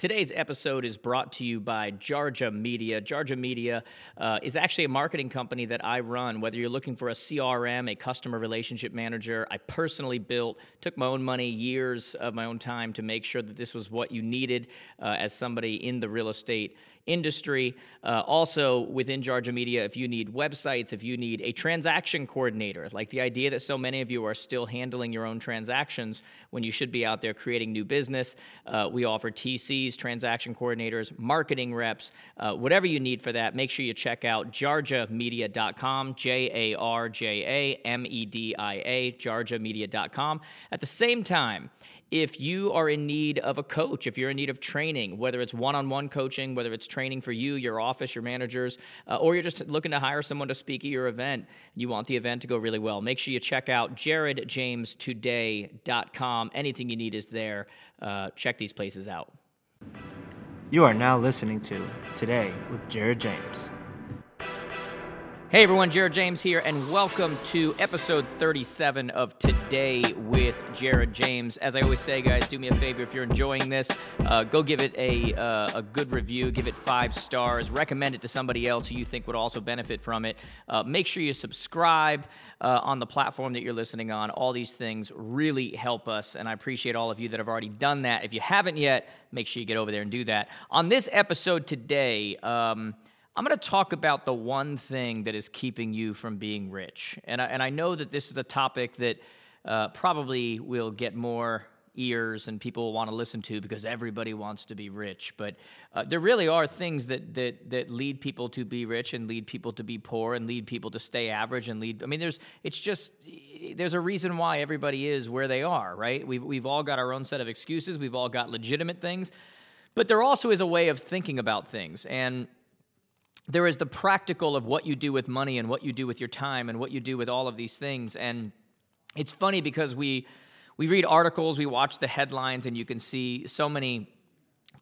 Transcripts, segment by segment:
Today's episode is brought to you by Jarja Media. Jarja Media uh, is actually a marketing company that I run. Whether you're looking for a CRM, a customer relationship manager, I personally built, took my own money, years of my own time to make sure that this was what you needed uh, as somebody in the real estate industry. Uh, also, within Jarja Media, if you need websites, if you need a transaction coordinator, like the idea that so many of you are still handling your own transactions when you should be out there creating new business, uh, we offer TCs, transaction coordinators, marketing reps, uh, whatever you need for that. Make sure you check out jarjamedia.com, J A R J A M E D I A, jarjamedia.com. At the same time, if you are in need of a coach, if you're in need of training, whether it's one on one coaching, whether it's training for you, your office, your managers, uh, or you're just looking to hire someone to speak at your event, you want the event to go really well, make sure you check out jaredjamestoday.com. Anything you need is there. Uh, check these places out. You are now listening to Today with Jared James. Hey everyone, Jared James here, and welcome to episode 37 of Today with Jared James. As I always say, guys, do me a favor if you're enjoying this, uh, go give it a, uh, a good review, give it five stars, recommend it to somebody else who you think would also benefit from it. Uh, make sure you subscribe uh, on the platform that you're listening on. All these things really help us, and I appreciate all of you that have already done that. If you haven't yet, make sure you get over there and do that. On this episode today, um, I'm going to talk about the one thing that is keeping you from being rich. And I, and I know that this is a topic that uh, probably will get more ears and people will want to listen to because everybody wants to be rich. But uh, there really are things that, that, that lead people to be rich and lead people to be poor and lead people to stay average and lead. I mean, there's, it's just, there's a reason why everybody is where they are, right? We've, we've all got our own set of excuses, we've all got legitimate things. But there also is a way of thinking about things. And there is the practical of what you do with money and what you do with your time and what you do with all of these things. And it's funny because we we read articles, we watch the headlines, and you can see so many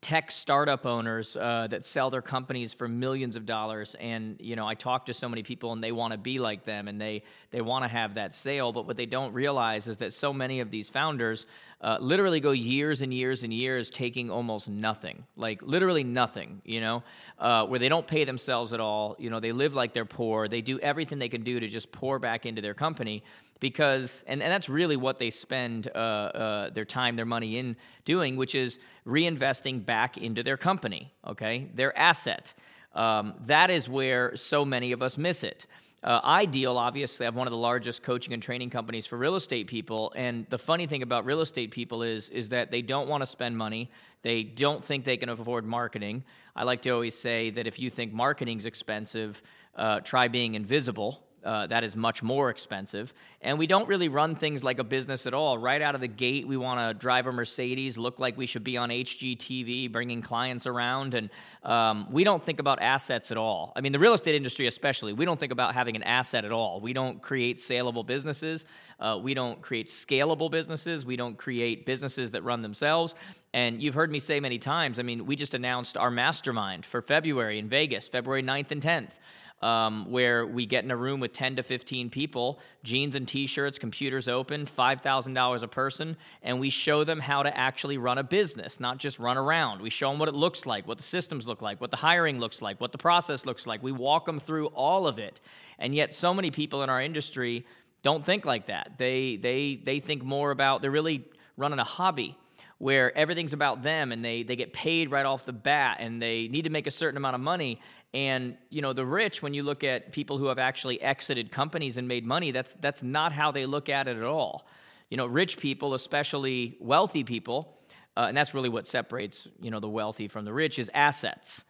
tech startup owners uh, that sell their companies for millions of dollars. And you know i talk to so many people and they want to be like them and they they want to have that sale. But what they don't realize is that so many of these founders uh, literally go years and years and years taking almost nothing like literally nothing you know uh, where they don't pay themselves at all. You know they live like they're poor. They do everything they can do to just pour back into their company because and, and that's really what they spend uh, uh, their time their money in doing which is reinvesting back into their company okay? Their asset. Um, that is where so many of us miss it. Uh, ideal obviously i have one of the largest coaching and training companies for real estate people and the funny thing about real estate people is is that they don't want to spend money. They don't think they can afford marketing. I like to always say that if you think marketing's expensive uh, try being invisible uh, that is much more expensive. And we don't really run things like a business at all. Right out of the gate, we want to drive a Mercedes, look like we should be on HGTV, bringing clients around. And um, we don't think about assets at all. I mean, the real estate industry, especially, we don't think about having an asset at all. We don't create saleable businesses. Uh, we don't create scalable businesses. We don't create businesses that run themselves. And you've heard me say many times, I mean, we just announced our mastermind for February in Vegas, February 9th and 10th um, where we get in a room with 10 to 15 people, jeans and t shirts, computers open, $5,000 a person, and we show them how to actually run a business, not just run around. We show them what it looks like, what the systems look like, what the hiring looks like, what the process looks like. We walk them through all of it. And yet, so many people in our industry don't think like that. They, they, they think more about, they're really running a hobby where everything's about them and they, they get paid right off the bat and they need to make a certain amount of money. And you know the rich when you look at people who have actually exited companies and made money that's that's not how they look at it at all. You know rich people especially wealthy people uh, and that's really what separates you know the wealthy from the rich is assets.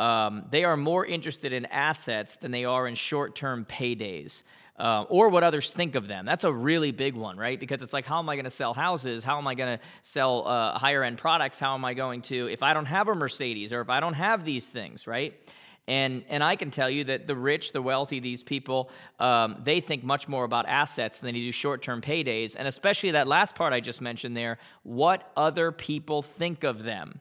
Um, they are more interested in assets than they are in short-term paydays uh, or what others think of them. That's a really big one, right? Because it's like, how am I going to sell houses? How am I going to sell uh, higher end products? How am I going to, if I don't have a Mercedes or if I don't have these things, right? And, and I can tell you that the rich, the wealthy, these people, um, they think much more about assets than they do short term paydays. And especially that last part I just mentioned there what other people think of them.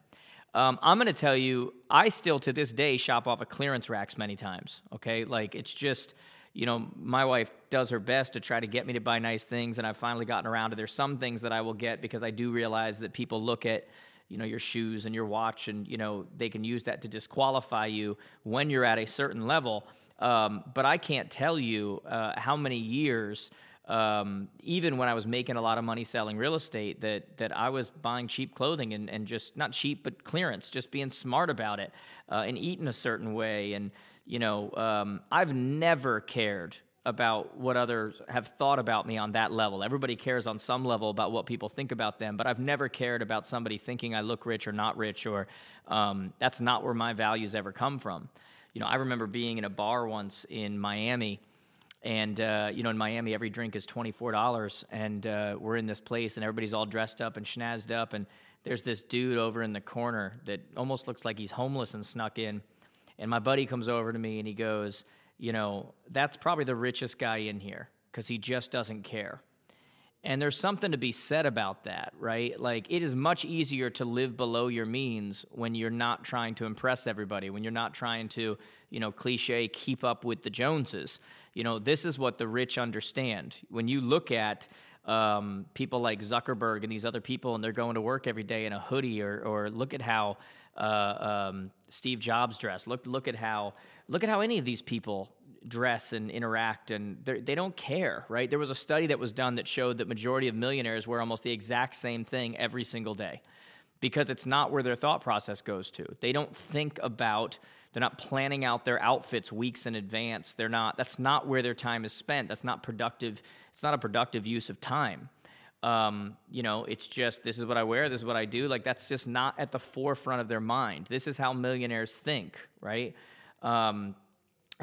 Um, I'm going to tell you, I still to this day shop off of clearance racks many times. Okay. Like it's just, you know, my wife does her best to try to get me to buy nice things, and I've finally gotten around to there's some things that I will get because I do realize that people look at you know your shoes and your watch and you know they can use that to disqualify you when you're at a certain level um, but i can't tell you uh, how many years um, even when I was making a lot of money selling real estate, that that I was buying cheap clothing and, and just not cheap but clearance, just being smart about it uh, and eating a certain way. And you know, um, I've never cared about what others have thought about me on that level. Everybody cares on some level about what people think about them, but I've never cared about somebody thinking I look rich or not rich, or um, that's not where my values ever come from. You know, I remember being in a bar once in Miami and uh, you know, in Miami, every drink is twenty four dollars, and uh, we're in this place, and everybody's all dressed up and schnazzed up, and there's this dude over in the corner that almost looks like he's homeless and snuck in, and my buddy comes over to me and he goes, you know, that's probably the richest guy in here because he just doesn't care. And there's something to be said about that, right? Like, it is much easier to live below your means when you're not trying to impress everybody, when you're not trying to, you know, cliche, keep up with the Joneses. You know, this is what the rich understand. When you look at um, people like Zuckerberg and these other people, and they're going to work every day in a hoodie, or, or look at how uh, um, Steve Jobs dressed. Look, look at how, look at how any of these people dress and interact and they don't care right there was a study that was done that showed that majority of millionaires wear almost the exact same thing every single day because it's not where their thought process goes to they don't think about they're not planning out their outfits weeks in advance. They're not that's not where their time is spent. That's not productive it's not a productive use of time. Um, you know it's just this is what i wear this is what i do. Like that's just not at the forefront of their mind. This is how millionaires think right? Um,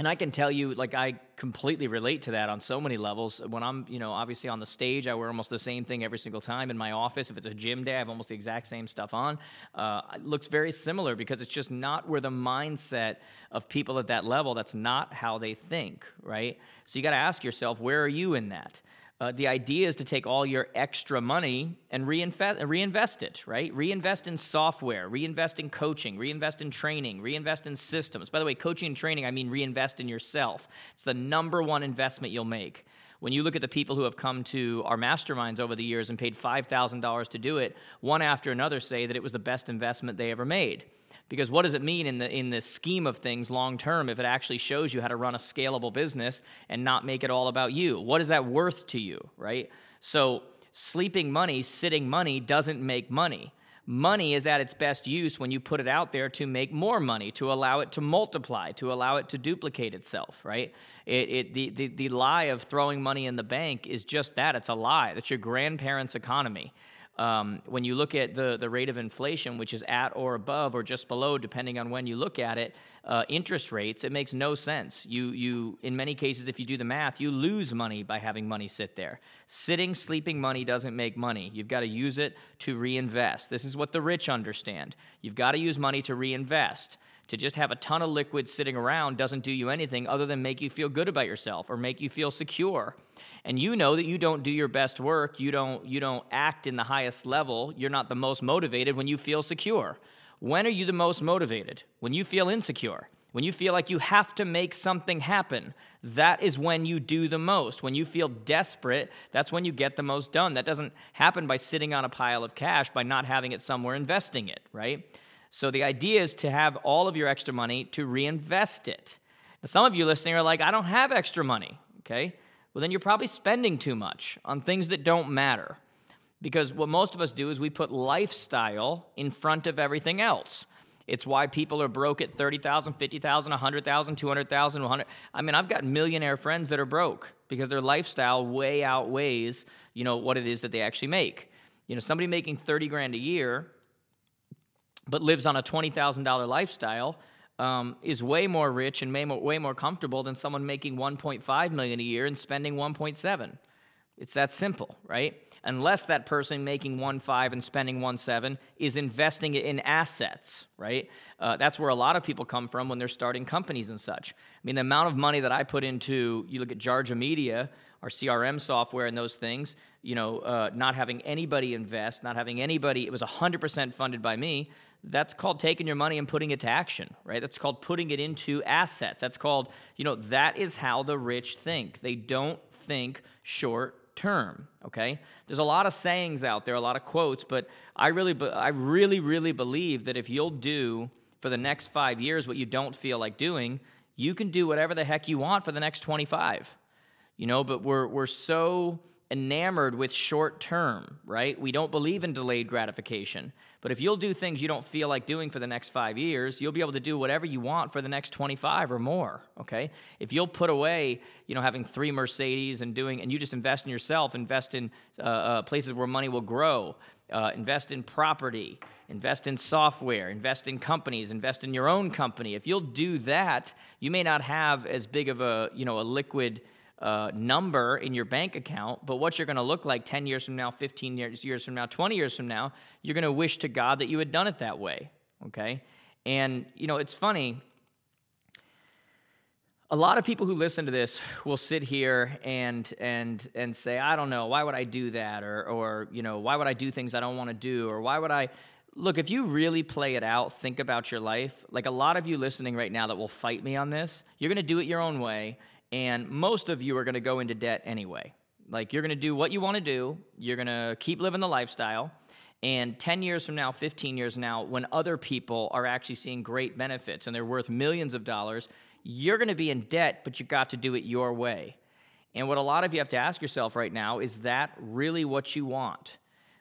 and I can tell you, like, I completely relate to that on so many levels. When I'm, you know, obviously on the stage, I wear almost the same thing every single time. In my office, if it's a gym day, I have almost the exact same stuff on. Uh, it looks very similar because it's just not where the mindset of people at that level, that's not how they think, right? So you got to ask yourself, where are you in that? Uh, the idea is to take all your extra money and reinvest, reinvest it, right? Reinvest in software, reinvest in coaching, reinvest in training, reinvest in systems. By the way, coaching and training, I mean reinvest in yourself. It's the number one investment you'll make. When you look at the people who have come to our masterminds over the years and paid $5,000 to do it, one after another say that it was the best investment they ever made. Because what does it mean in the in the scheme of things long term if it actually shows you how to run a scalable business and not make it all about you? What is that worth to you, right? So sleeping money, sitting money doesn't make money. Money is at its best use when you put it out there to make more money, to allow it to multiply, to allow it to duplicate itself, right? It, it, the, the, the lie of throwing money in the bank is just that it's a lie. That's your grandparents' economy. Um, when you look at the, the rate of inflation, which is at or above or just below, depending on when you look at it, uh, interest rates, it makes no sense. You, you, in many cases, if you do the math, you lose money by having money sit there. Sitting, sleeping money doesn't make money. You've got to use it to reinvest. This is what the rich understand. You've got to use money to reinvest. To just have a ton of liquid sitting around doesn't do you anything other than make you feel good about yourself or make you feel secure and you know that you don't do your best work, you don't you don't act in the highest level, you're not the most motivated when you feel secure. When are you the most motivated? When you feel insecure. When you feel like you have to make something happen, that is when you do the most. When you feel desperate, that's when you get the most done. That doesn't happen by sitting on a pile of cash, by not having it somewhere investing it, right? So the idea is to have all of your extra money to reinvest it. Now, some of you listening are like, I don't have extra money, okay? Well, then you're probably spending too much on things that don't matter. Because what most of us do is we put lifestyle in front of everything else. It's why people are broke at 30,000, 50,000, 100,000, 200,000, 100. I mean, I've got millionaire friends that are broke because their lifestyle way outweighs, you know, what it is that they actually make. You know, somebody making 30 grand a year but lives on a $20,000 lifestyle um, is way more rich and way more, way more comfortable than someone making 1.5 million a year and spending 1.7. It's that simple, right? Unless that person making 1.5 and spending 1.7 is investing it in assets, right? Uh, that's where a lot of people come from when they're starting companies and such. I mean, the amount of money that I put into, you look at Jarja Media, our CRM software and those things, you know, uh, not having anybody invest, not having anybody, it was 100% funded by me that's called taking your money and putting it to action, right? That's called putting it into assets. That's called, you know, that is how the rich think. They don't think short term. Okay, there's a lot of sayings out there, a lot of quotes, but I really, I really, really believe that if you'll do for the next five years what you don't feel like doing, you can do whatever the heck you want for the next 25. You know, but we're we're so enamored with short term, right? We don't believe in delayed gratification. But if you'll do things you don't feel like doing for the next five years, you'll be able to do whatever you want for the next 25 or more, okay? If you'll put away, you know, having three Mercedes and doing, and you just invest in yourself, invest in uh, uh, places where money will grow, uh, invest in property, invest in software, invest in companies, invest in your own company. If you'll do that, you may not have as big of a, you know, a liquid, uh, number in your bank account, but what you're going to look like 10 years from now, 15 years, years from now, 20 years from now, you're going to wish to God that you had done it that way. Okay? And, you know, it's funny. A lot of people who listen to this will sit here and and and say, I don't know, why would I do that? Or or, you know, why would I do things I don't want to do? Or why would I look, if you really play it out, think about your life, like a lot of you listening right now that will fight me on this, you're going to do it your own way and most of you are going to go into debt anyway. Like you're going to do what you want to do, you're going to keep living the lifestyle. And 10 years from now, 15 years now, when other people are actually seeing great benefits and they're worth millions of dollars, you're going to be in debt, but you got to do it your way. And what a lot of you have to ask yourself right now is that really what you want?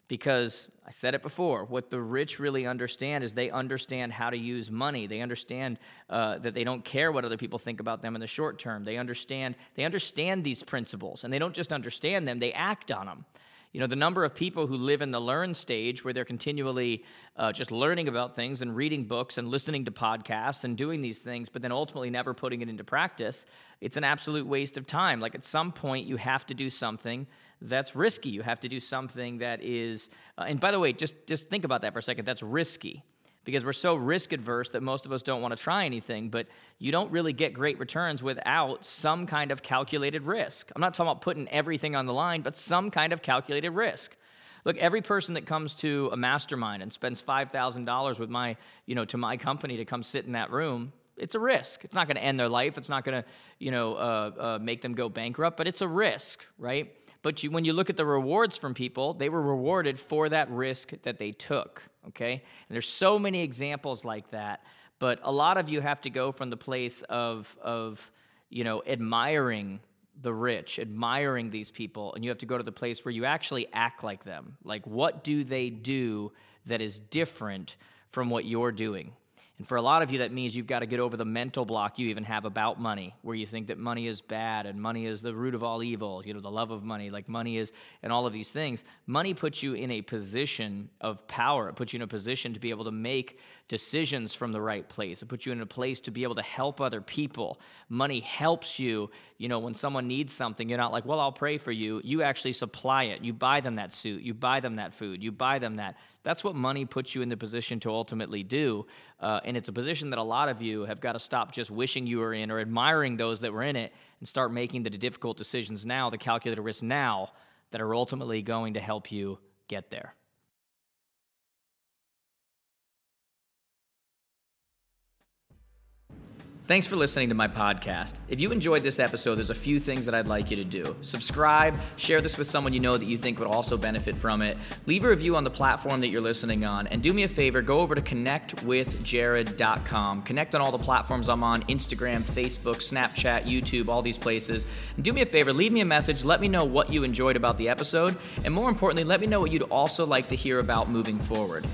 Because I said it before, what the rich really understand is they understand how to use money. They understand uh, that they don't care what other people think about them in the short term. They understand they understand these principles, and they don't just understand them; they act on them. You know, the number of people who live in the learn stage where they're continually uh, just learning about things and reading books and listening to podcasts and doing these things, but then ultimately never putting it into practice, it's an absolute waste of time. Like at some point, you have to do something that's risky. You have to do something that is, uh, and by the way, just, just think about that for a second. That's risky because we're so risk adverse that most of us don't want to try anything, but you don't really get great returns without some kind of calculated risk. I'm not talking about putting everything on the line, but some kind of calculated risk. Look, every person that comes to a mastermind and spends $5,000 with my, you know, to my company to come sit in that room, it's a risk. It's not going to end their life. It's not going to, you know, uh, uh, make them go bankrupt, but it's a risk, right? But you, when you look at the rewards from people, they were rewarded for that risk that they took. Okay? And there's so many examples like that. But a lot of you have to go from the place of, of you know, admiring the rich, admiring these people, and you have to go to the place where you actually act like them. Like, what do they do that is different from what you're doing? And for a lot of you, that means you've got to get over the mental block you even have about money, where you think that money is bad and money is the root of all evil, you know, the love of money, like money is, and all of these things. Money puts you in a position of power. It puts you in a position to be able to make decisions from the right place. It puts you in a place to be able to help other people. Money helps you, you know, when someone needs something, you're not like, well, I'll pray for you. You actually supply it. You buy them that suit, you buy them that food, you buy them that. That's what money puts you in the position to ultimately do. Uh, and it's a position that a lot of you have got to stop just wishing you were in or admiring those that were in it and start making the difficult decisions now, the calculated risks now, that are ultimately going to help you get there. Thanks for listening to my podcast. If you enjoyed this episode, there's a few things that I'd like you to do. Subscribe, share this with someone you know that you think would also benefit from it. Leave a review on the platform that you're listening on. And do me a favor, go over to connectwithjared.com. Connect on all the platforms I'm on Instagram, Facebook, Snapchat, YouTube, all these places. And do me a favor, leave me a message. Let me know what you enjoyed about the episode. And more importantly, let me know what you'd also like to hear about moving forward.